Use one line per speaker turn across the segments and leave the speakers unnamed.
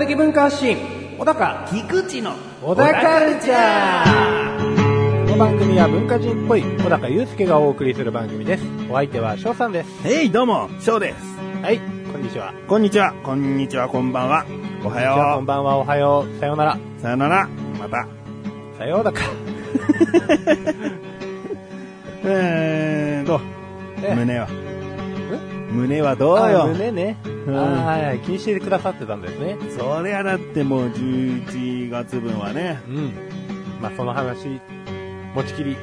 的文化発信、小高、
菊池の
小高カルチャーこの番組は文化人っぽい小高祐介がお送りする番組です。お相手は翔さんです。
えい、どうも、翔です。
はい、こんにちは。
こんにちは、こんにちは、こんばんは。おは
こんにちはこ
よ
んばんは、おはよう、さようなら。
う。さよなら。また。
さようだか。
えーと、
え
胸は。胸はどう
あ
よ。
胸ね。はいはい、気にしてくださってたんですね。
そりゃだってもう11月分はね。
うん。まあ、その話、持ちきり。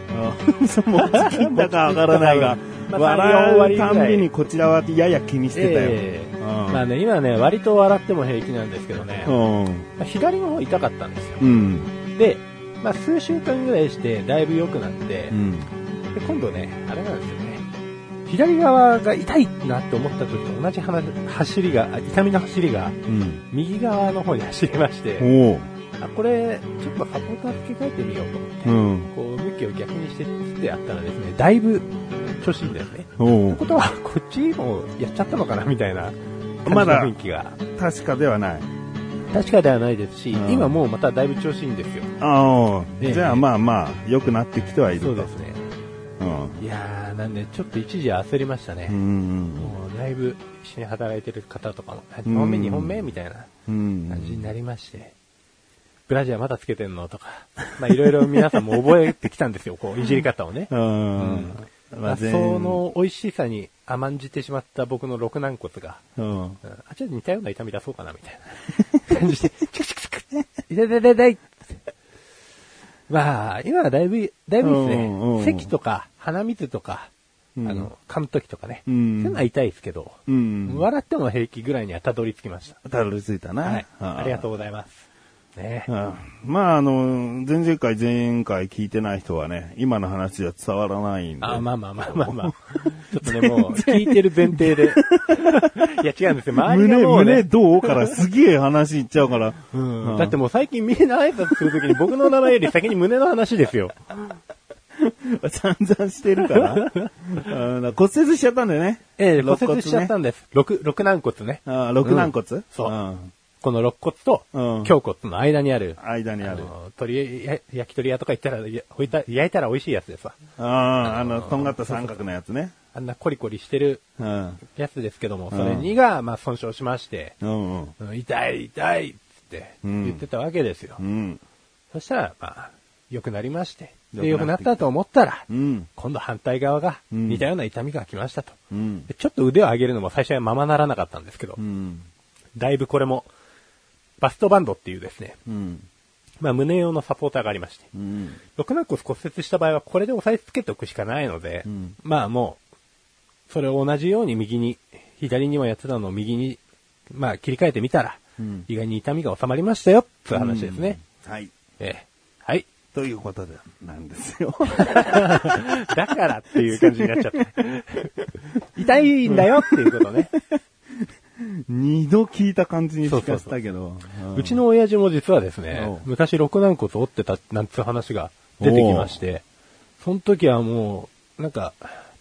うん そうもう切ったかわからないが、
まあ
笑う
3割ぐらい
たんびにこちらはやや気にしてたよ。
ええ
うん
まあね、今ね、割と笑っても平気なんですけどね。
うん。
まあ左の方痛かったんですよ。
うん。
で、まあ、数週間ぐらいして、だいぶ良くなって、
うん。
で今度ね、あれなんですよね。左側が痛いなって思った時と同じ話走りが、あ痛みの走りが、
うん。
右側の方に走りまして、
おう。
あ、これ、ちょっとサポーター付け替えてみようと思って、
うん。
こう、向きを逆にしてってやったらですね、だいぶ調子いいんですね。という。ことは、こっちもやっちゃったのかなみたいな感じの
まだ
雰囲気が。
確かではない。
確かではないですし、
うん
今もうまただいぶ調子いいんですよ。
ああ、
ええ
じゃあまあまあ、良くなってきてはいると。
そうですね。
うん。
いやー、なんでちょっと一時焦りましたね。
うん。
もうだいぶ一緒に働いてる方とかも、2本目、
うん
2本目みたいな
うん。
感じになりまして、ブラジャーまだつけてんのとか、まあいろいろ皆さんも覚えてきたんですよ、こう、いじり方をね。
うん。
まあ、その美味しさに甘んじてしまった僕の六軟骨が、
うん。
うんあ、ちょっと似たような痛み出そうかな、みたいな感じで、チクチクチク、痛い痛い痛いまあ、今はだいぶ、だいぶです
うんうん
ね。咳とか、鼻水とか、あ
うん
の、噛む時とかね。
う
そういうんのは痛いですけど、
うん。
笑っても平気ぐらいにはたどり着きました。
たどり着いたな。
はい。ありがとう
う
ございます。ね
ん。まあ、あの、前々回、前々回聞いてない人はね、今の話は伝わらないんで。
あ、まあまあまあまあまあ。ちょっとね、もう、聞いてる前提で。いや、違うんですよ。周りが
胸、
もうね
胸どうからすげえ話いっちゃうから。
うんだってもう最近みんな挨拶するときに僕の名前より先に胸の話ですよ。
散々してるから。うん骨折しちゃったんだよね。
ええ、
肋骨
折しちゃったんです。六、六軟骨ね。
あ六軟骨、
そうんこの肋骨と
うん
胸骨の間にある、
間にある。
の鳥や焼き鳥屋とか行ったら、や置いた焼いたら美味しいやつでさ。
ああ、あの、とんがった三角のやつね。
あんなコリコリしてる
うん。
やつですけども、
うん
それにが、まあ損傷しまして、
うんうん。
うん痛い痛いっつって
うん
言ってたわけですよ。
うん。
そしたら、まあ、良くなりまして。で、
良くなっ
たと思ったら、
うん。
今度反対側が
うん
似たような痛みが来ましたと。
うん。
でちょっと腕を上げるのも最初はままならなかったんですけど、
うん。
だいぶこれも、バストバンドっていうですね、
うん。
まあ胸用のサポーターがありまして、
うん。
肋軟骨骨折した場合はこれで押さえつけておくしかないので、
うん
まあもう、それを同じように右に、左にもやってたのを右に、まあ切り替えてみたら、
うん
意外に痛みが収まりましたよ、っていう話ですね。
はい。
ええ。はい。
ということで、なんですよ。
だからっていう感じになっちゃって。痛いんだよっていうことね。
二度聞いた感じに聞かせたけど。
うちの親父も実はですね昔肋軟骨折ってたなんていう話が出てきまして、その時はもう、なんか、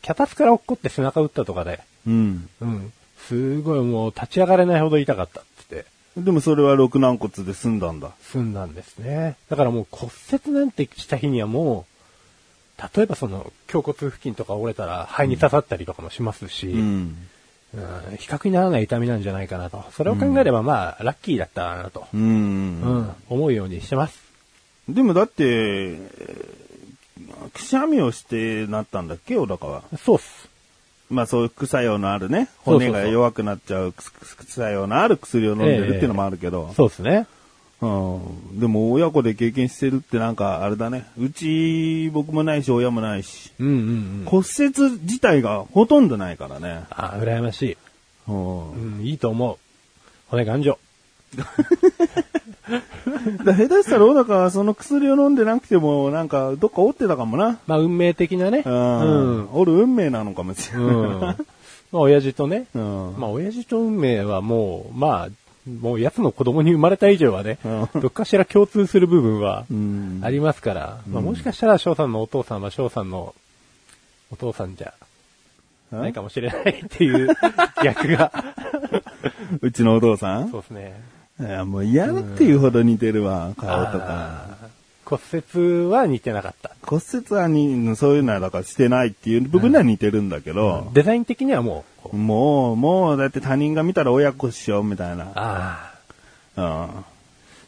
脚立から落っこって背中打ったとかで、
うん。
うん、すごいもう立ち上がれないほど痛かったってって、
でもそれは六軟骨で済んだんだ。
済んだんですね。だからもう骨折なんてした日にはもう、例えばその、胸骨付近とか折れたら肺に刺さったりとかもしますし、
うん。
うん比較にならない痛みなんじゃないかなと。それを考えればまあ、ラッキーだったなと、
う。
うんん、思うようにしてます。
でもだって、えーくしゃみをしてなったんだっけ、小高は。
そうっす。
まあそういう副作用のあるね、骨が弱くなっちゃう副作用のある薬を飲んでるっていうのもあるけど。
そうですね。
うん。でも親子で経験してるってなんかあれだね。うち僕もないし親もないし、
うんうんうん。
骨折自体がほとんどないからね。
あ、羨ましい。
うん
うん、いいと思う。骨頑丈。
だ下手したら小高はその薬を飲んでなくてもなんかどっか折ってたかもな。
まあ、運命的なね。
う
うん。
ん。折る運命なのかもしれ
うん。
ない。
まあ、親父とね。
うん。
まあ、親父と運命はもう、まあ、もう奴の子供に生まれた以上はね、
うん。
どっかしら共通する部分は
うん。
ありますから、まあ、もしかしたら翔さんのお父さんは翔さんのお父さんじゃないかもしれないっていう 逆が。
うちのお父さん？
そうですね。
いや、もう嫌だっていうほど似てるわ、顔とか。
骨折は似てなかった。
骨折はに、そういうのはだからしてないっていう部分では似てるんだけど、
デザイン的にはもう、
もう、もう、だって他人が見たら親子っしょ、みたいな。
ああ。
うん。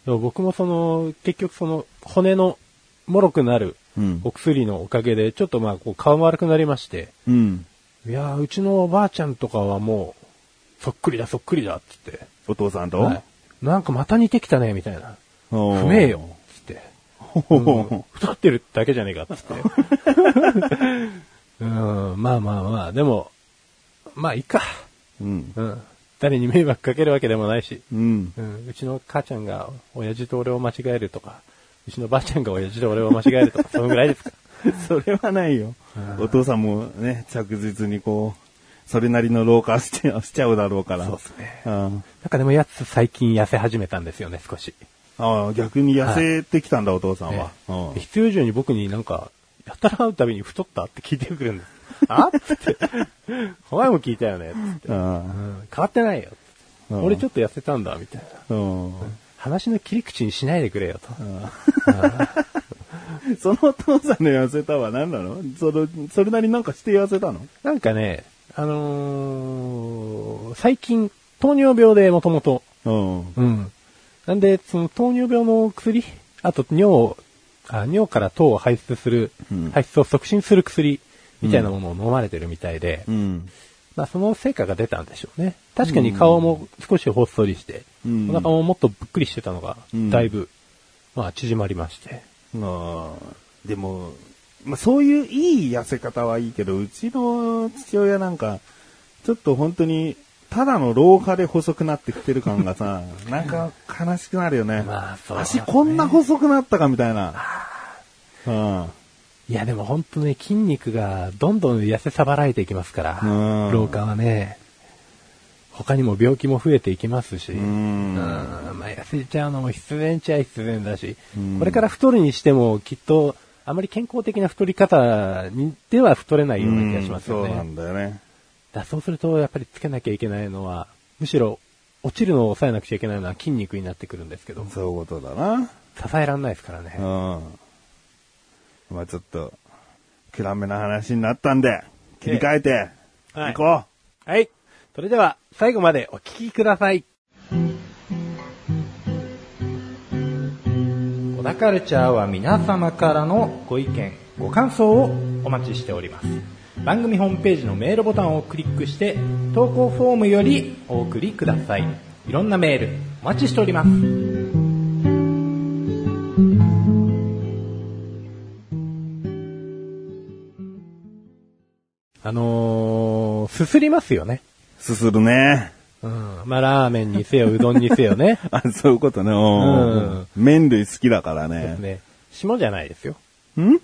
でも僕もその、結局その、骨の、もろくなる
うん
お薬のおかげで、ちょっとまあ、こう、顔悪くなりまして、
うん。
いやー、うちのおばあちゃんとかはもう、そっくりだ、そっくりだ、つって。
お父さんと、
はい。なんかまた似てきたね、みたいな。不明よ、つって。
ほほほ
太ってるだけじゃねえか、つって。うん、まあまあまあ、でも、まあいいか。
うん。
うん。誰に迷惑かけるわけでもないし。
うん。
うん、うちの母ちゃんが親父と俺を間違えるとか、うちのばあちゃんが親父と俺を間違えるとか、そのぐらいですか。
それはないよ。お父さんもね、着実にこう、それなりの老化 しちゃうだろうから。
そうですね。
うん。
なんかでもやつ最近痩せ始めたんですよね、少し。
ああ、逆に痩せてきたんだ、お父さんは。
ね
うん
必要以上に僕になんか、やたら会うたびに太ったって聞いてくるんです。あって。お前も聞いたよね、つって。
うん
うん変わってないよ。
うん
俺ちょっと痩せたんだ、みたいな。
うん。
話の切り口にしないでくれよと。
そのお父さんの痩せたは何なの？その、それなりになんかして痩せたの？
なんかね、あのー最近、糖尿病でもともと、
うん。
うん。なんで、その糖尿病の薬、あと尿、あ尿から糖を排出する、
うん
排出を促進する薬みたいなものを飲まれてるみたいで、
うん。
まあその成果が出たんでしょうね。確かに顔も少しほっそりして、
うん
お腹ももっとぶっくりしてたのが
うん、
だいぶ、まあ縮まりまして。
ああ、でも、まあ、そういういい痩せ方はいいけど、うちの父親なんか、ちょっと本当に、ただの老化で細くなってきてる感がさ、なんか悲しくなるよね。
まあそうね
足こんな細くなったかみたいな。うん。
いやでも本当ね、筋肉がどんどん痩せさばられていきますから、
うん
老化はね、他にも病気も増えていきますし、
うん
うんまあ、痩せちゃうのも必然っちゃ必然だし、
うん
これから太るにしてもきっと、あまり健康的な太り方にでは太れないような気がしますよね。
そうなんだよね。
だそうすると、やっぱりつけなきゃいけないのは、むしろ、落ちるのを抑えなくちゃいけないのは筋肉になってくるんですけど、支
そういうことだな。
えらんないですからね。
うん。まあちょっと、暗めな話になったんで、切り替えて、
はい
行こ
はい。それでは、最後までお聞きください。小田カルチャーは皆様からのご意見、ご感想をお待ちしております。番組ホームページのメールボタンをクリックして、投稿フォームよりお送りください。いろんなメール、お待ちしております。あのー、すすりますよね。
う。すするね。
うん。まあ、ラーメンにせよ、うどんにせよね。
あ、そういうことね。うん。麺類好きだからね。
ね。霜じゃないですよ。
ん
ん？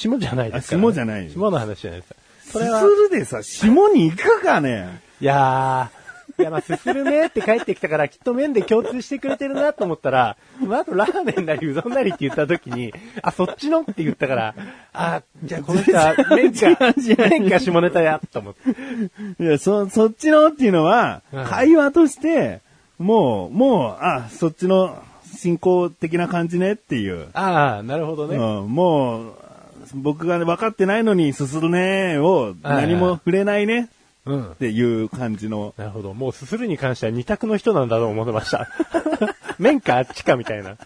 霜じゃないですから、
あ霜じゃない
霜の話じゃないです。そ
す
れは、
するでさ、霜に行くかね。
いやー、いや、まあ、すするねって帰ってきたから、きっと麺で共通してくれてるなと思ったら、まあ、あとラーメンなりうどんなりって言った時に、あ、そっちのって言ったから、あ、じゃあこの人は麺か、麺か下ネタや、と思って。
いや、そ、そっちのっていうのは
うん、
会話として、もう、もう、あ、そっちの進行的な感じねっていう。
ああ、なるほどね。
うん、もう、僕が分かってないのにすするねを何も触れないね
うん
っ。ていう感じの。
なるほど。もうすするに関しては二択の人なんだと思ってました。麺かあっちかみたいな。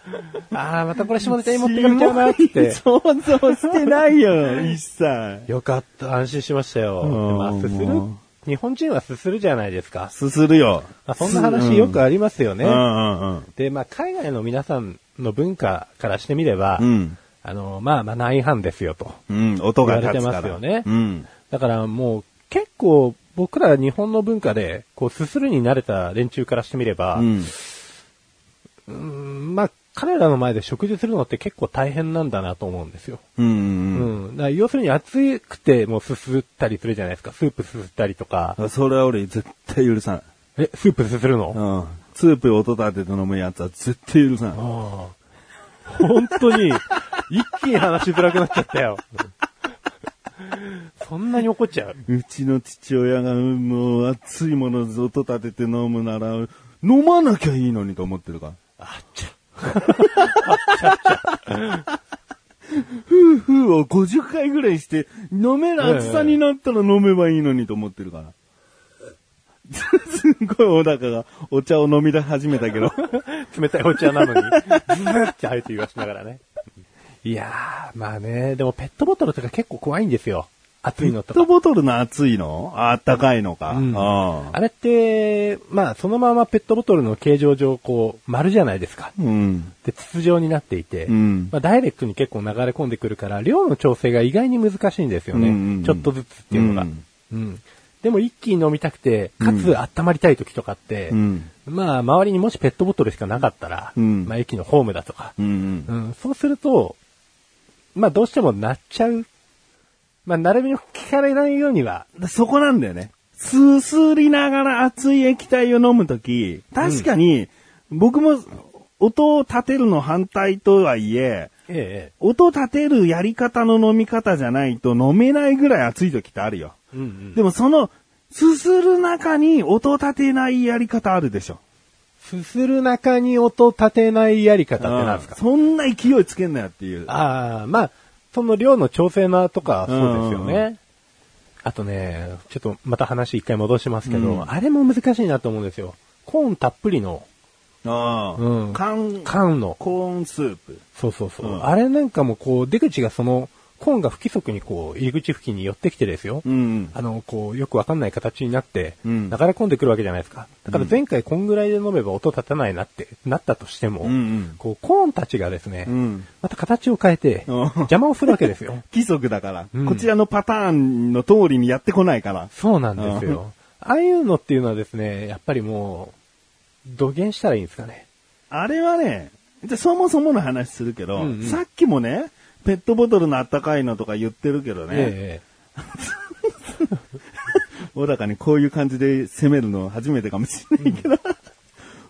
ああ、またこれ下ネタに持ってかれちゃうなって。
想像してないよ、一切。
よかった。安心しましたよ。
うん
まあ、すする
も
日本人はすするじゃないですか。
すするよ。
まあ、そんな話よくありますよね。
うんうんうん。
で、まあ、海外の皆さんの文化からしてみれば、
うん。
あの、まあ、マナー違反ですよと。
うん、音が立つ
言わ
から。
れてますよね
うん。
だからもう、結構、僕ら日本の文化で、こう、すするに慣れた連中からしてみれば、
うん。
うんまあ、彼らの前で食事するのって結構大変なんだなと思うんですよ。
うん。
う
うん。
ん。だから要するに暑くてもうすすったりするじゃないですか。スープすすったりとか。
それは俺絶対許さない。
え、スープすするの、
スープ音立てて飲むやつは絶対許さない。
ああ本当に、一気に話しづらくなっちゃったよ。そんなに怒っちゃう？
うちの父親がもう熱いものを音立てて飲むなら、飲まなきゃいいのにと思ってるか？ら。
あっちゃ。
ふうふうを50回ぐらいして、飲める熱さになったら飲めばいいのにと思ってるから。すんごい小高がお茶を飲み出始めたけど。
冷たいお茶なのに、ズーって入って言わしながらね。いやー、まあね、でもペットボトルとか結構怖いんですよ。熱いのとか。
ペットボトルの熱いの？あったかいのか。
うん
あ
あれって、まあそのままペットボトルの形状上、こう、丸じゃないですか。
うん。
で、筒状になっていて、
うん
まあダイレクトに結構流れ込んでくるから、量の調整が意外に難しいんですよね。
うんうんうん
ちょっとずつっていうのが。
う
うんん。でも一気に飲みたくて、かつ温まりたい時とかって、
うん。
まあ周りにもしペットボトルしかなかったら、
うん
まあ駅のホームだとか、
うん。
うん、そうすると、まあどうしてもなっちゃう。まあなるべく聞かれないようには、
でそこなんだよね。すすりながら熱い液体を飲むとき、確かに、僕も音を立てるの反対とはいえ、
ええ、
音立てるやり方の飲み方じゃないと飲めないぐらい熱い時ってあるよ。
うんうん。
でもその、すする中に音立てないやり方あるでしょ。
すする中に音立てないやり方ってなんですか？
そんな勢いつけんなよっていう。
ああ、まあ、その量の調整なとかそうですよ
うん
ね。あとね、ちょっとまた話一回戻しますけど、
うん
あれも難しいなと思うんですよ。コーンたっぷりの
ああ
うん
缶、
缶の。
コーンスープ。
そうそうそう。
うん
あれなんかもこう、出口がその、コーンが不規則にこう、入り口付近に寄ってきてですよ。
うん。
あの、こう、よくわかんない形になって、
うん
流れ込んでくるわけじゃないですか。だから前回こんぐらいで飲めば音立たないなってなったとしても、
うんうん
こう、コーンたちがですね、
うん。
また形を変えて、
うん
邪魔をするわけですよ。
規則だから、
うん
こちらのパターンの通りにやってこないから。
そうなんですよ。ああいうのっていうのはですね、やっぱりもう、土下したらいいんですかね。
あれはね、じゃあそもそもの話するけど、
うんうん
さっきもね、ペットボトルのあったかいのとか言ってるけどね、
え
小高にこういう感じで攻めるの初めてかもしれないけど、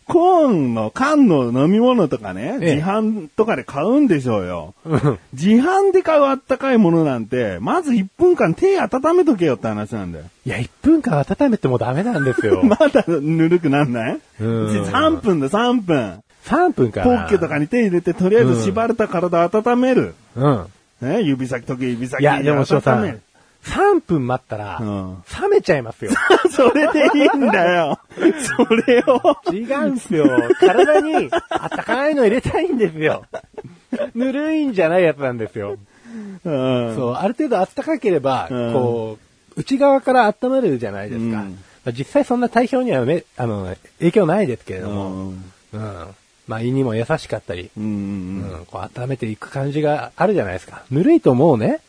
コーンの缶の飲み物とかね、
ええ
自販とかで買うんでしょうよ。
えうん
自販で買うあったかいものなんて、まず1分間手温めとけよって話なんだよ。
いや、1分間温めてもダメなんですよ。
まだぬるくなんない？
うん
3分だ、3分。
3分か
ポ
な。
ッケとかに手入れて、とりあえず縛れた体を温める。
うん。
ね、指先とけ指先
いや、でも、翔さん
温める。、
3分待ったら、
うん
冷めちゃいますよ。
それでいいんだよ。それを。
違うんすよ。体にあったかいの入れたいんですよ。ぬるいんじゃないやつなんですよ。
うん。
そう、ある程度暖かければ、
うん
こう、内側から温めるじゃないですか。
うん
まあ実際そんな体表にはね、あの、影響ないですけれども、
うん。
うん。まあ胃にも優しかったり、
うん。
うん、こう温めていく感じがあるじゃないですか。ぬるいともうね、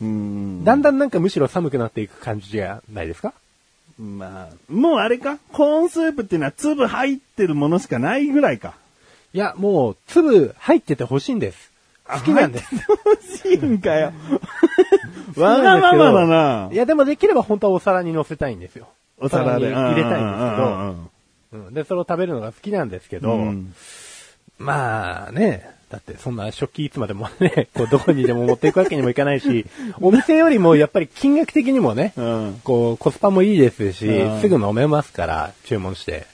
うん。
だんだんなんかむしろ寒くなっていく感じじゃないですか？
まあ、もうあれか？コーンスープっていうのは粒入ってるものしかないぐらいか。
いや、もう、粒入ってて欲しいんです。好きなんです。
欲しいんかよ。わがままだな。
いや、でもできれば本当はお皿に乗せたいんですよ。
お皿で。
に入れたいんですけど、うんで、それを食べるのが好きなんですけど、
うん
まあね、だってそんな食器いつまでもね、こうどこにでも持っていくわけにもいかないし、お店よりもやっぱり金額的にもね、
うん。
こうコスパもいいですし、
うん。
すぐ飲めますから、注文して。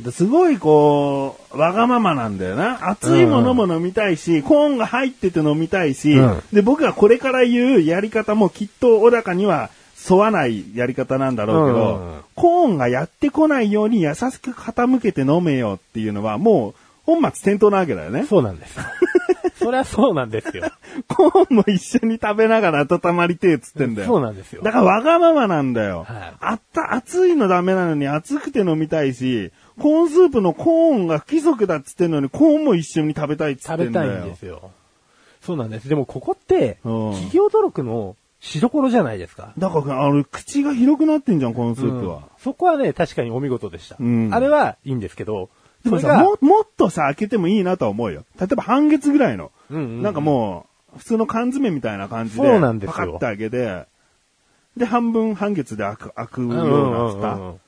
ですごいこう、わがままなんだよな。熱いものも飲みたいし、コーンが入ってて飲みたいし、
うん。
で、僕がこれから言うやり方もきっと小高には沿わないやり方なんだろうけど、
うん。
コーンがやってこないように優しく傾けて飲めよっていうのはもう本末転倒なわけだよね。
そうなんです。そりゃそうなんですよ。
コーンも一緒に食べながら温まりてえっつってんだよ。
そうなんですよ。
だからわがままなんだよ。
はい
あった、熱いのダメなのに熱くて飲みたいし、コーンスープのコーンが不規則だっつってんのにコーンも一緒に食べたいっつって
食べた
んだよ。
いんですよ。そうなんです。でもここって、
うん
企業努力のしどころじゃないですか。
だから、あの、口が広くなってんじゃん、コーンスープ
うん
は。
そこはね、確かにお見事でした。
うん
あれはいいんですけど、
でもさ、も、もっとさ、開けてもいいなとは思うよ。例えば半月ぐらいの。
うんうんうん
なんかもう、普通の缶詰みたいな感じで、
そうなんですよ
パカッて開けて、で、半分半月で開く、開くよう
うんうん
な蓋。
うんうん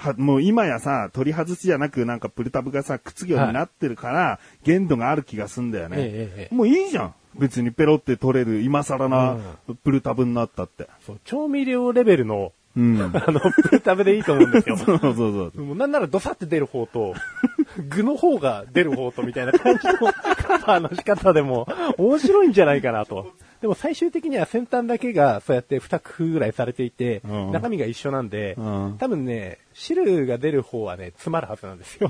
は、もう今やさ、取り外しじゃなくなんかプルタブがさ、くっつくようになってるから、限度がある気がすんだよね。
ええええ
もういいじゃん。別にペロって取れる今更なプルタブになったって。
そう調味料レベルの、
うん。
あの、プルタブでいいと思うんですよ。
そうそうそう。
もうなんならドサって出る方と、具の方が出る方とみたいな感じのカバーの仕方でも面白いんじゃないかなと。でも最終的には先端だけがそうやって2工夫ぐらいされていて、
うん
中身が一緒なんで、
うん
多分ね、汁が出る方はね、詰まるはずなんですよ。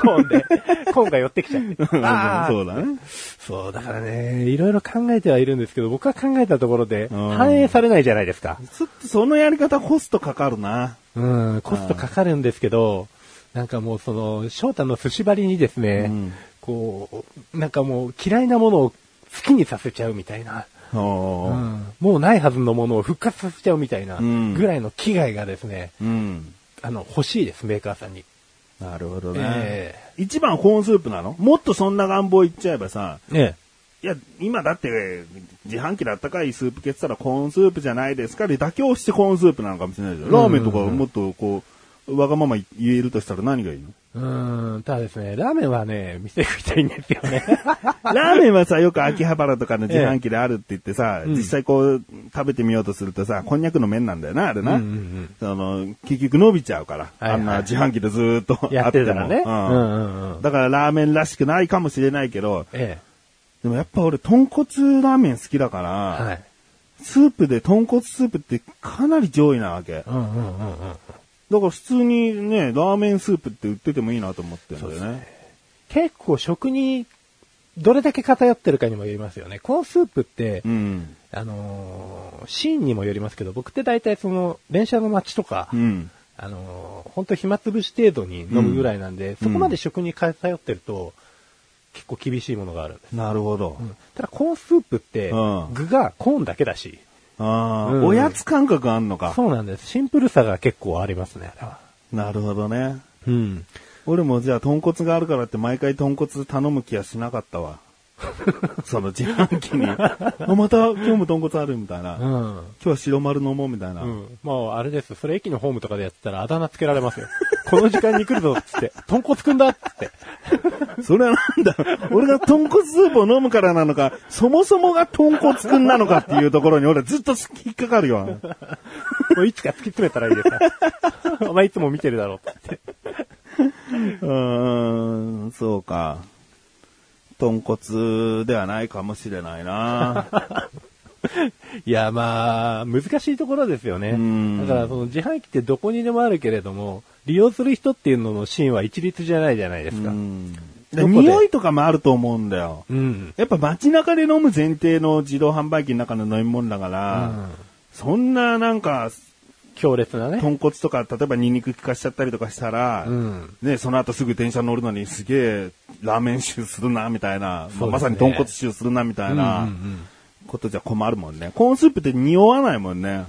コーンで。コーンが寄ってきちゃって。あー
そうだね。
そう、だからね、いろいろ考えてはいるんですけど、僕が考えたところで
うん
反映されないじゃないですか。
ちょっとそのやり方コストかかるな。
うん、コストかかるんですけど、なんかもうその、翔太の寿司張りにですね、
うん
こう、なんかもう嫌いなものを好きにさせちゃうみたいな、うんもうないはずのものを復活させちゃうみたいな、
うん
ぐらいの危害がですね、
うん。
あの、欲しいです、メーカーさんに。
なるほどね。
え
一番コーンスープなの？もっとそんな願望言っちゃえばさ、
えね
いや、今だって、自販機であったかいスープ消したらコーンスープじゃないですかで妥協してコーンスープなのかもしれないじゃん。ラーメンとかもっとこう、わがまま言えるとしたら何がいいの？
うん、ただですね、ラーメンはね、店食いたいんですよね。
ラーメンはさ、よく秋葉原とかの自販機であるって言ってさ、
うん
実際こう、食べてみようとするとさ、こんにゃくの麺なんだよな、あれな。
うんうん
その、結局伸びちゃうから。
はいはい
あんな自販機でずーっと
やってたらね。うんうんうん。
だからラーメンらしくないかもしれないけど、
え
でもやっぱ俺、豚骨ラーメン好きだから、
え。はい。
スープで豚骨スープってかなり上位なわけ。だか
うんうんうんうん。
ら普通にね、ラーメンスープって売っててもいいなと思ってるんだよね。
結構食にどれだけ偏ってるかにもよりますよね。コーンスープって、
うん。
あのーシーンにもよりますけど、僕って大体その、電車の街とか、
うん。
あのー本当暇つぶし程度に飲むぐらいなんで、そこまで食に偏ってると、結構厳しいものがあるんです。
なるほど。
ただコーンスープって、
うん
具がコーンだけだし、
ああ、
うん
おやつ感覚あんのか。
そうなんです。シンプルさが結構ありますね、あれは。
なるほどね。
うん。
俺もじゃあ豚骨があるからって毎回豚骨頼む気はしなかったわ。その自販機に。あ、また今日も豚骨あるみたいな。
う
今
ん。
日は白丸飲もうみたいな。
うん。もうあれです。それ駅のホームとかでやってたらあだ名つけられますよ。この時間に来るぞっつって、豚骨くんだっつって。
それはなんだ？俺が豚骨スープを飲むからなのか、そもそもが豚骨くんなのかっていうところに俺ずっと引っかかるよ。
もういつか突き詰めたらいいですから。お前いつも見てるだろうっつって。
うーん、そうか。豚骨ではないかもしれないな。
いや、まあ、難しいところですよね
うん。
だから、その自販機ってどこにでもあるけれども、利用する人っていうののシーンは一律じゃないじゃないですか。で？
匂いとかもあると思うんだよ。
うん。
やっぱ街中で飲む前提の自動販売機の中の飲み物だから、
うん
そんななんか、
強烈なね。
豚骨とか、例えばニンニク効かしちゃったりとかしたら、
うん。
ね、その後すぐ電車乗るのにすげえラーメン臭するな、みたいな、
そうですね
まさに豚骨臭するな、みたいな
うんうんうん
ことじゃ困るもんね。コーンスープって匂わないもんね。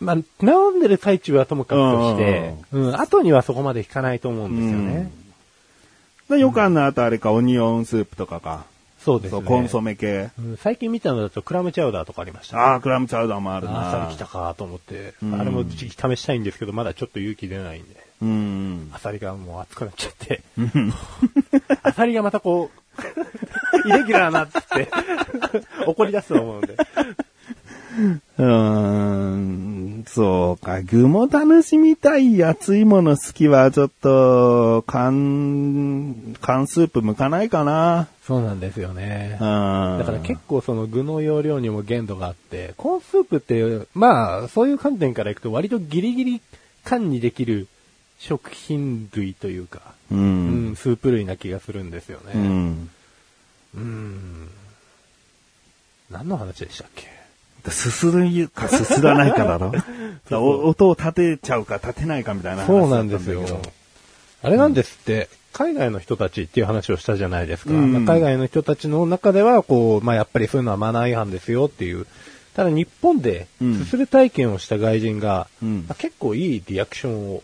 まあ、飲んでる最中はともかくとして、うん、後にはそこまで引かないと思うんですよね。
でよくあんのあとあれか、オニオンスープとかか。
そうですね。
コンソメ系。
うん最近見たのだとクラムチャウダーとかありました、ね。
ああ、クラムチャウダーもある
あ
な。
あ、朝に来たかと思って、
うん
あれも試したいんですけど、まだちょっと勇気出ないんで。
うん。
アサリがもう熱くなっちゃって。アサリがまたこう、イレギュラーなっつって、怒り出すと思うんで。
うーん、そうか。具も楽しみたい熱いもの好きは、ちょっと、缶、缶スープ向かないかな。
そうなんですよね。
うん。
だから結構その具の容量にも限度があって、コーンスープって、まあ、そういう観点からいくと割とギリギリ缶にできる食品類というか、
う。
うんん、スープ類な気がするんですよ
う
ね。
ん。
うん。何の話でしたっけ？
すするかすすらないかだろ？だ音を立てちゃうか立てないかみたいな話
そうなんですよ。あれなんですって、海外の人たちっていう話をしたじゃないですか。
うん
まあ海外の人たちの中では、こう、まあやっぱりそういうのはマナー違反ですよっていう。ただ日本で
うん
すする体験をした外人が、
うん
まあ結構いいリアクションを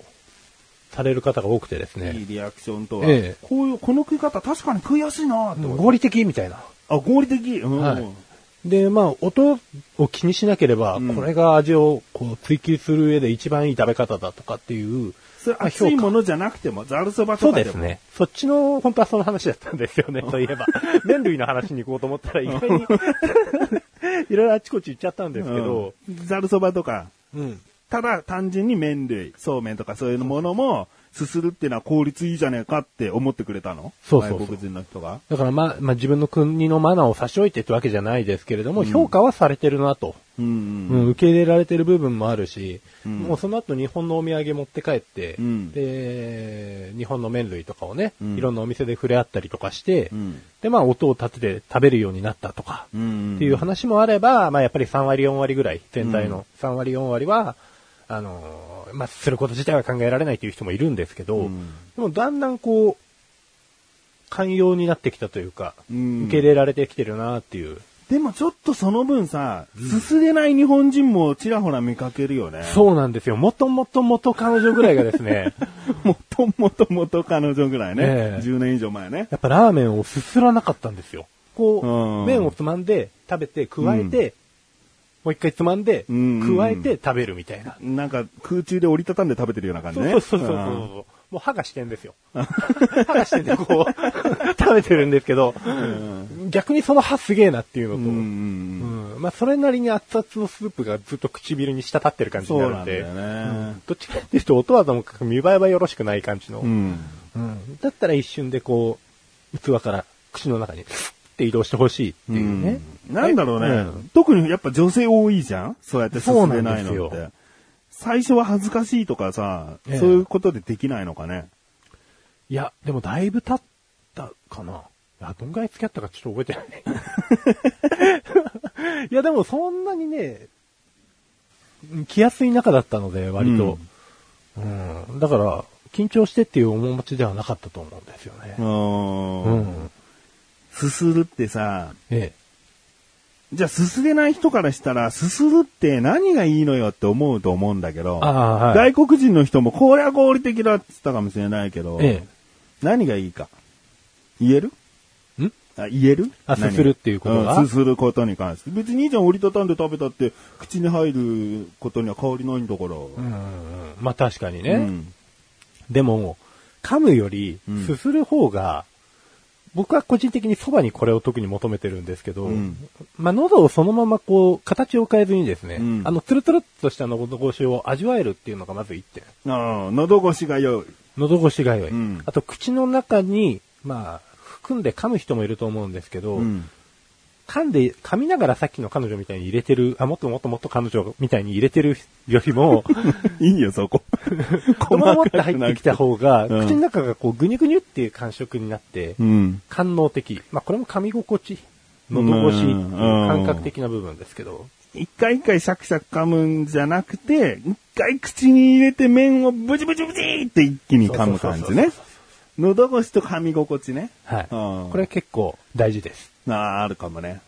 される方が多くてです
いい
ね。
リアクションとは、
ええ
こういう、この食い方確かに食いやすいなって。
合理的みたいな。
あ、合理的？うん。
はいで、まあ、音を気にしなければ、
うん
これが味をこう追求する上で一番いい食べ方だとかっていう、
そそれ熱いものじゃなくても、ざるそば
そ
とかでも。
うですね。そっちの、本当はその話だったんですよね、そういえば。麺類の話に行こうと思ったら意外に、いろいろあちこち行っちゃったんですけど、
うん。ざるそばとか、
うん。
ただ単純に麺類、そうめんとかそういうものも、すするっていうのは効率いいじゃねえかって思ってくれたの？
そうそうそう
外国人の人が？
だからまあ、まあ自分の国のマナーを差し置いてってわけじゃないですけれども、評価はされてるなと。
うん
うん、受け入れられてる部分もあるし、
うん
もうその後日本のお土産持って帰って、
うん
で、日本の麺類とかをね、
うん
いろんなお店で触れ合ったりとかして、
うん。
で、まあ音を立てて食べるようになったとか、
うん。
っていう話もあれば、まあやっぱり3割4割ぐらい、全体の3割4割は、あのーまあすること自体は考えられないという人もいるんですけど、
うん
でもだんだんこう、寛容になってきたというか、
うん
受け入れられてきてるなっていう。
でもちょっとその分さ、すすれない日本人もちらほら見かけるよね。
そうなんですよ。もともと元彼女ぐらいがですね、
もともともと彼女ぐらいね。
ええ
10年以上前ね。
やっぱラーメンをすすらなかったんですよ。こ
うん
う、麺をつまんで、食べて、加えて、もう一回つまんで、
うん
加えて食べるみたいな。
なんか空中で折りたたんで食べてるような感じね。
そうそうそうそうそう。もう歯がしてんですよ。歯がしてんでこう、食べてるんですけど、逆にその歯すげえなっていうのと、
うん
まあそれなりに熱々のスープがずっと唇に滴ってる感じになる
んんだよね。
どっちかっていうと音はともかく見栄えはよろしくない感じの、
うん。
うんだったら一瞬でこう、器から口の中に、って移動してほしいっていうね。
うんなんだろうね、
うん
特にやっぱ女性多いじゃん？そうやって進めないのって。最初は恥ずかしいとかさ、
ええ
そういうことでできないのかね？
いや、でもだいぶ経ったかな。いや、どんぐらい付き合ったかちょっと覚えてないね。いや、でもそんなにね、来やすい中だったので、割と。うん。だから、緊張してっていう面持ちではなかったと思うんですよね
う。。
うんん。
すするってさ、
え
じゃあすすれない人からしたら、すするって何がいいのよって思うと思うんだけど、
はい
外国人の人もこれは合理的だって言ったかもしれないけど、
え。え
何がいいか。言える？
え。ん？
あ言える？
あ
何
すするっていうことが？
んすすることに関して。別にいいじゃん、折りたたんで食べたって、口に入ることには変わりないんだから。
うんうんうん。まあ確かにね。
うん
でも、噛むより
うん、
すする方が、僕は個人的にそばにこれを特に求めてるんですけど、
うん
まあ、喉をそのままこう、形を変えずにですね、
うん
あの、ツルツルっとした喉越しを味わえるっていうのがまず一点。
ああ、喉越しが良い。
喉越しが良い。
うん
あと、口の中に、まあ、含んで噛む人もいると思うんですけど、
うん。
噛んで、噛みながらさっきの彼女みたいに入れてる、あ、もっともっともっと彼女みたいに入れてるよりも、
いいよ、そこ。
このまって入ってきた方が、
うん
口の中がこう、ぐにゅぐにゅっていう感触になって、
うん。
官能的。まあ、これも噛み心地、喉越しっていう
うん
感覚的な部分ですけど、
一回一回シャクシャク噛むんじゃなくて、一回口に入れて麺をブチブチブチって一気に噛む感じね。喉越しと噛み心地ね。
はい。
うん
これ結構大事です。
ああ、あるかもね。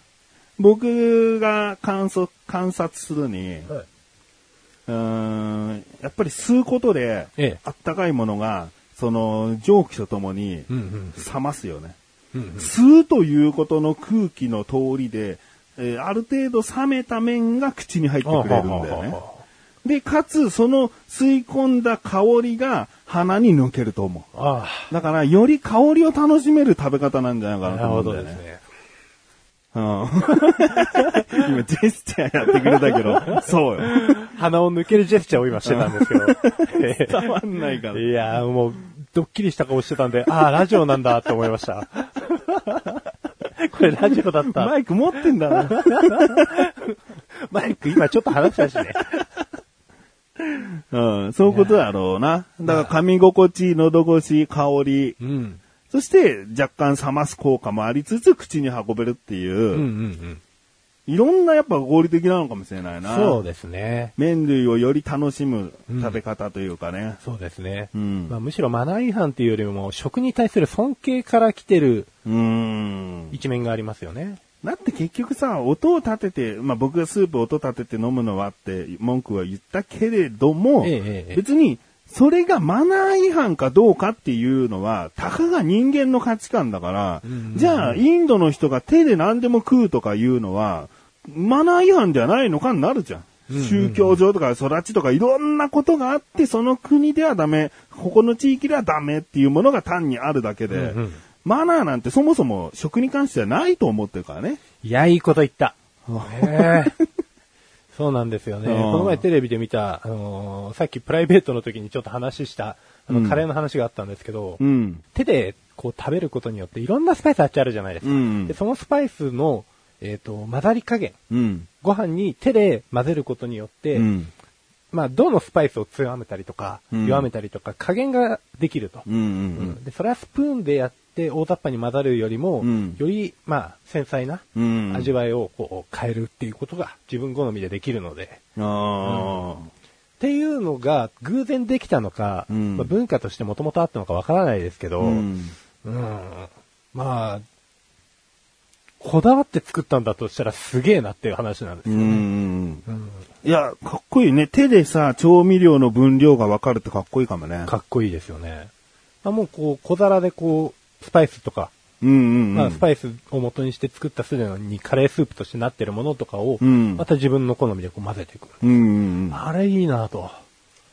僕が観察、観察するに、うーん、やっぱり吸うことで、
ええ
あったかいものが、その、蒸気とともに。冷ますよね。
うんうん
吸うということの空気の通りで、えーある程度冷めた麺が口に入ってくれるんだよね。で、かつ、その吸い込んだ香りが鼻に抜けると思
あ
う。だから、より香りを楽しめる食べ方なんじゃない
あ、
かな
なるほ
と思うんだよね。
どですね。
うん。今、ジェスチャーやってくれたけど、そうよ。
鼻を抜けるジェスチャーを今してたんですけど。え
伝わんないから。
えいやーもう、ドッキリした顔してたんで、ああ、ラジオなんだって思いました。これラジオだった。
マイク持ってんだな。
マイク今ちょっと話したしね。
うん、そういうことだろうな。だから、噛み心地、喉越し、香り、
うん。
そして若干冷ます効果もありつつ口に運べるっていう、
うんうんうん。
いろんなやっぱ合理的なのかもしれないな。
そうですね。
麺類をより楽しむ食べ方というかね。
そうですね。
うん。
まあ、むしろマナー違反っていうよりも、食に対する尊敬から来てる
うーん。
一面がありますよね。
だって結局さ、音を立てて、まあ僕がスープ音立てて飲むのはって文句は言ったけれども、
ええええ
別にそれがマナー違反かどうかっていうのは、たかが人間の価値観だから、
うん
じゃあインドの人が手で何でも食うとかいうのは、マナー違反じゃないのかになるじゃん。宗教上とか育ちとかいろんなことがあって、その国ではダメ、ここの地域ではダメっていうものが単にあるだけで、
うんうん
マナーなんてそもそも食に関してはないと思ってるからね。
いや、いいこと言った。ねえ そうなんですよね。
うん
この前テレビで見た、あのーさっきプライベートの時にちょっと話した、あの、
うん
カレーの話があったんですけど、
うん。
手でこう食べることによっていろんなスパイスあっちゃあるじゃないですか。
うん
でそのスパイスの、えっ、と、混ざり加減。
うん。
ご飯に手で混ぜることによって、
うん。
まあ、どのスパイスを強めたりとか、
うん
弱めたりとか、加減ができると。
うん。うん。
で、それはスプーンでやって大雑把に混ざるよりも、
うん
より、まあ、繊細な
うん。
味わいをこう変えるっていうことが自分好みでできるので、
あ
っていうのが偶然できたのか、
うん
まあ、文化としてもともとあったのかわからないですけ
あ。
ど、
う
うん
ん。
まあ、こだわって作ったんだとしたらすげえなっていう話なんです
う
よね。
ん。
うん
いや、かっこいいね。手でさ、調味料の分量がわかるってかっこいいかもね。
かっこいいですよね。まあ、もうこう、小皿でこう、スパイスとか、
うんうんうん。
まあ、スパイスを元にして作ったすでにカレースープとしてなってるものとかを、
うん
また自分の好みでこう混ぜていく。
うんうん
あれいいなと。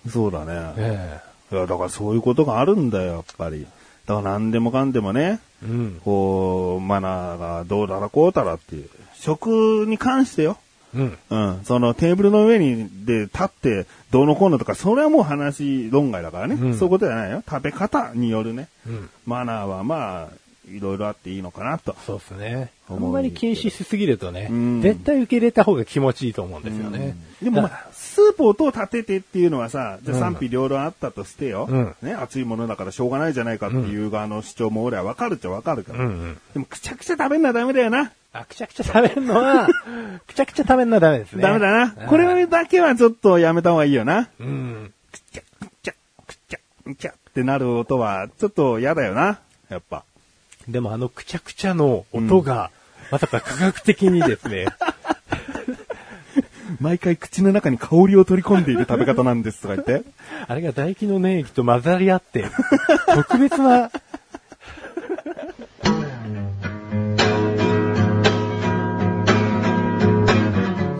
うん。そうだね。
え
いや、だからそういうことがあるんだよ、やっぱり。だから何でもかんでもね、
えうん。
こう、マナーがどうだらこうだらっていう。食に関してよ。
うん。
うん。そのテーブルの上にで立ってどうのこうのとか、それはもう話論外だからね。
うん
そういうことじゃないよ。食べ方によるね。
うん。
マナーはまあ、いろいろあっていいのかなと。
そうですね。あ
ん
んまり禁止しすぎるとね、
うん
絶対受け入れた方が気持ちいいと思うんですよね。
でもま
だ
あ、スープをどう立ててっていうのはさ、じゃ賛否両論あったとしてよ。
うん
ね、熱いものだからしょうがないじゃないかっていう側の主張も俺はわかるっちゃわかるから。
うんうん。
でもくちゃくちゃ食べんのはダメだよな。
あ、くちゃくちゃ食べるのは、くちゃくちゃ食べるのはダメですね。
ダメだな。
うん
これだけはちょっとやめた方がいいよな。
うん。
くちゃ、くちゃ、くちゃ、くちゃってなる音はちょっと嫌だよな。やっぱ。
でもあのくちゃくちゃの音が、まさか科学的にですね、
毎回口の中に香りを取り込んでいる食べ方なんですとか言って。
あれが唾液の粘液と混ざり合って、特別な、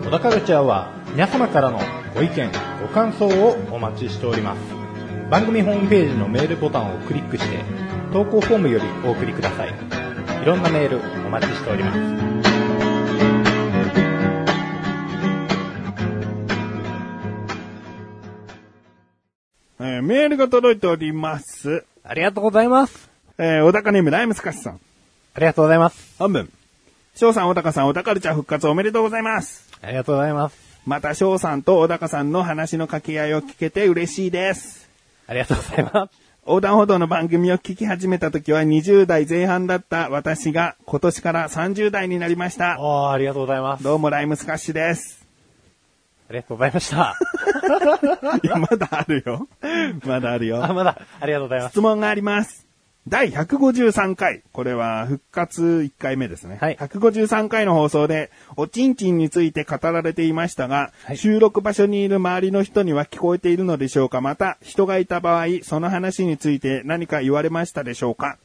小田カルチャーは皆様からのご意見、ご感想をお待ちしております。番組ホームページのメールボタンをクリックして、投稿フォームよりお送りください。いろんなメールお待ちしております。
えーメールが届いております。
ありがとうございます。
えー小高ネームライムスカシさん。
ありがとうございます。
本文。翔さん、小高さん、小高カルチャー復活おめでとうございます。
ありがとうございます。
また翔さんと小高さんの話の掛け合いを聞けて嬉しいです。
ありがとうございます。
横断歩道の番組を聞き始めた時は20代前半だった私が今年から30代になりました。
ああ、ありがとうございます。
どうもライムスカッシュです。
ありがとうございました。
いや、まだあるよ。まだあるよ。
あ、まだ、ありがとうございます。
質問があります。第153回。これは復活1回目ですね。
はい
153回の放送で、おちんちんについて語られていましたが、
はい
収録場所にいる周りの人には聞こえているのでしょうかまた、人がいた場合、その話について何か言われましたでしょうか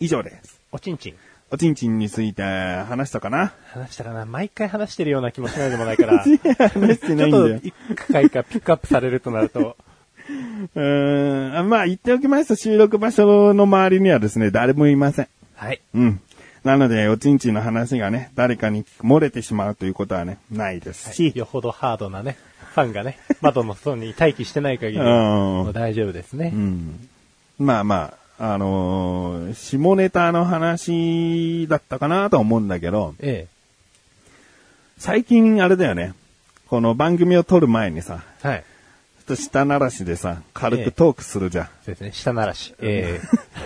以上です。
おちんちん。
おちんちんについて話したかな
話したかな毎回話してるような気もしないでもないから。
話してないんだよ
ちょっと、一回かピックアップされるとなると、
うーん。あまあ、言っておきますと、収録場所の周りにはですね、誰もいません。
はい。
うん。なので、おちんちんの話がね、誰かに漏れてしまうということはね、ないですし、
よほどハードなね、ファンがね、窓の外に待機してない限り、大丈夫ですね
う。ん。まあまあ、あのー下ネタの話だったかなとは思うんだけど、
え
最近あれだよね、この番組を撮る前にさ、
え。はい。
ちょっと下ならしでさ、軽くトークするじゃん。
そうですね、下ならし。え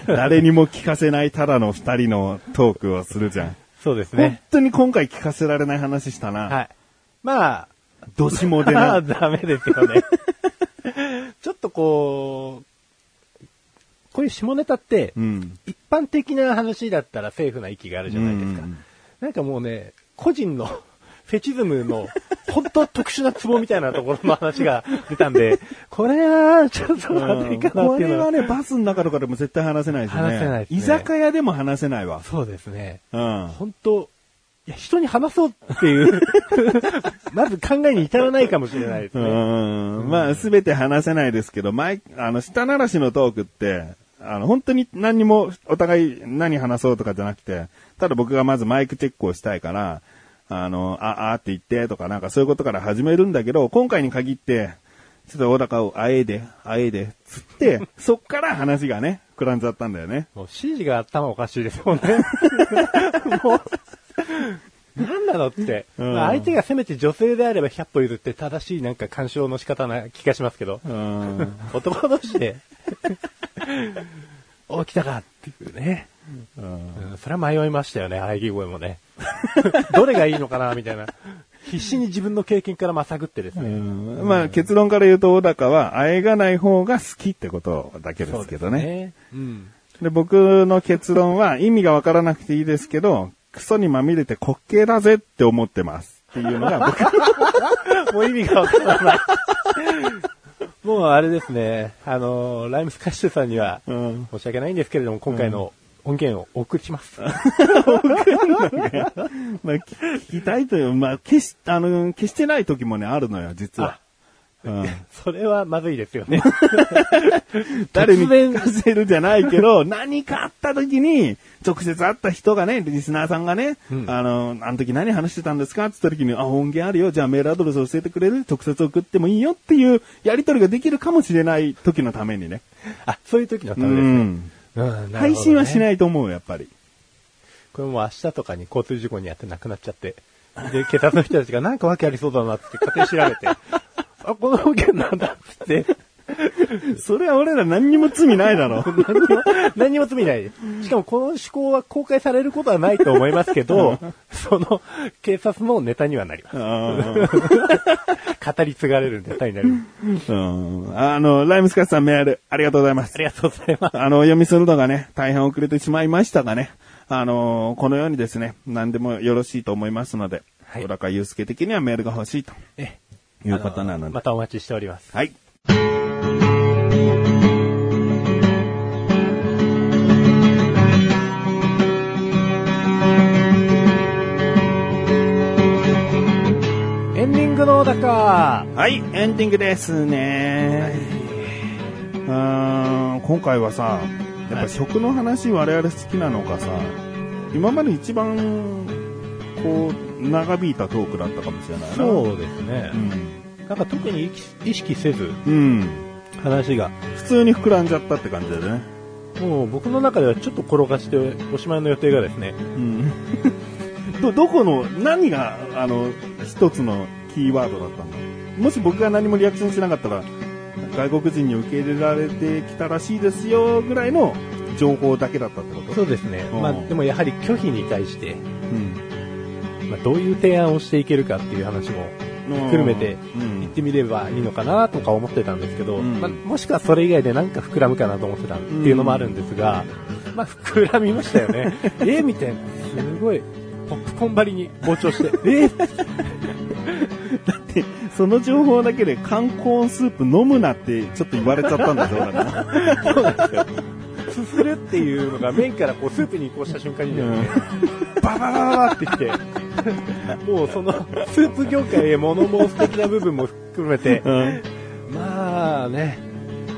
え。
誰にも聞かせないただの二人のトークをするじゃん。本
そうですね。
当に今回聞かせられない話したな。
はい。まあ、
どしもで
まあ、
な。
ダメですよね。ちょっとこう、こういう下ネタって、
うん。
一般的な話だったらセーフな域があるじゃないですか。
うん
なんかもうね、個人のフェチズムの本当特殊なツボみたいなところの話が出たんで、これはちょっとまずいかっていうのは。
れはね、バスの中とかでも絶対話せないしね。
話せないですね
居酒屋でも話せないわ。
そうですね。
うん。
本当いや、人に話そうっていう、まず考えに至らないかもしれないです
う
ね。
ん。まあ、すべて話せないですけど、マイあの、下ならしのトークって、あの、本当に何にもお互い何話そうとかじゃなくて、ただ僕がまずマイクチェックをしたいから、あの、あ、あって言ってとかなんかそういうことから始めるんだけど、今回に限って、ちょっと小高をあえで、あえで、つって、そっから話がね、膨らんじゃったんだよね。
もう指示が頭おかしいですもんね。もう、なんなのって。
うん
まあ相手がせめて女性であれば100歩譲って正しいなんか干渉の仕方な気がしますけど、
うん。
男同士で、お、来たかっていうね。
うん
うんそれは迷いましたよね、喘ぎ声もね。どれがいいのかな、みたいな。必死に自分の経験からまさぐってですね。
まあ結論から言うと小高は、あえがない方が好きってことだけですけどね。
ね。うん。
で、僕の結論は意味がわからなくていいですけど、クソにまみれて滑稽だぜって思ってます。っていうのが僕。
もう意味がわからない。もうあれですね、あの、ライムスカッシュさんには、
うん
申し訳ないんですけれども、今回の音源をお送りします。
まあ、聞聞きたいという、まあ、消し、あの、消してない時もね、あるのよ、実は。うん、
それはまずいですよね。
誰に聞かせるじゃないけど、何かあった時に、直接会った人がね、リスナーさんがね、
うん
あの、あの時何話してたんですかって言った時に、あ、音源あるよ、じゃあメールアドレス教えてくれる？直接送ってもいいよっていうやり取りができるかもしれない時のためにね。
あ、そういう時のた
う
めですね。
ん。
うん
配信はし
い。
ないと思う、やっぱり。
これもう明日とかに交通事故にあって亡くなっちゃって。で、警察の人たちがなんかわけありそうだなって勝手に調べて。あ、この保険なんだって。
それは俺ら何にも罪ないだろ。
何にも、何にも罪ない。しかもこの思考は公開されることはないと思いますけど、その警察のネタにはなります。語り継がれるネタになる。
うんあの、ライムスカッシュさんメール、ありがとうございます
あ。りがとうございます。
あの、お読みするのがね、大変遅れてしまいましたがね、あのこのようにですね、何でもよろしいと思いますので、
はい
小高祐介的にはメールが欲しいと
え
いうことなので。
またお待ちしております。
はい。
ングの小高
はい、エンディングですね。うーん今回はさ、やっぱ食の話我々好きなのかさ、今まで一番、こう、長引いたトークだったかもしれないな。
そうですね
う。ん。
なんか特に意識意識せず、
うん。
話が、
普通に膨らんじゃったって感じだよね。
もう僕の中ではちょっと転がしておしまいの予定がですね、
うん。ど、どこの、何が、あの、一つのキーワードだったんだもし僕が何もリアクションしなかったら、外国人に受け入れられてきたらしいですよ、ぐらいの情報だけだったってこと？
そうですね。
うん
まあでもやはり拒否に対して、
うん。
まあ、どういう提案をしていけるかっていう話も含めて
うん
言ってみればいいのかなとか思ってたんですけど、
うん
まあ、もしくはそれ以外でなんか膨らむかなと思ってたっていうのもあるんですが、まあ膨らみましたよね。えみたいな。すごい、ポップコーン張りに膨張して、え
でその情報だけで缶コーンスープ飲むなってちょっと言われちゃったんでしょうから
そうなんですよ。すするっていうのが麺からこうスープに移行した瞬間にね、バババババってきて、もうそのスープ業界へ物申す的な部分も含めて、
うん。
まあね、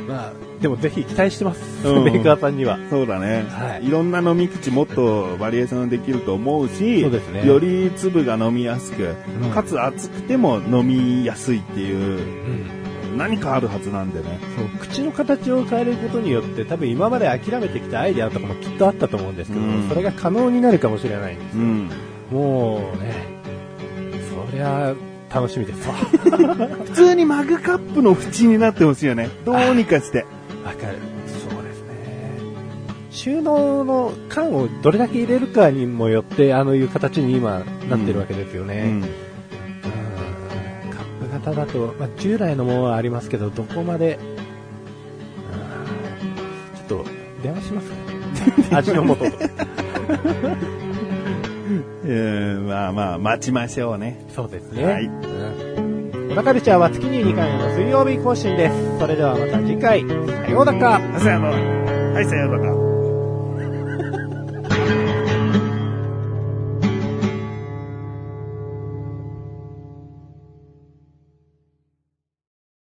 まあ、でもぜひ期待してます、
うん
メーカーさんには。
そうだね、
はい
い。ろんな飲み口もっとバリエーションできると思うし、
そうですね
より粒が飲みやすく、
うん
かつ熱くても飲みやすいっていう
うん
何かあるはずなんでね。
そう口の形を変えることによって多分今まで諦めてきたアイデアとかもきっとあったと思うんですけど、
うん
それが可能になるかもしれないんです
うん。
もうねそりゃ楽しみですわ
普通にマグカップの縁になってほしいよね。どうにかして。
わかるそうですね収納の缶をどれだけ入れるかにもよってあのいう形に今なってるわけですよね、
うん
うんカップ型だと、まあ、従来のものはありますけど、どこまで、うんちょっと、電話しますか味の素と。
え ーまあまあ、待ちましょうね。
そうですね。
はい
うん。小高ルチャーは月に2回の水曜日更新です。それではまた次回、さようなら。
さよなら。はい、さよなら。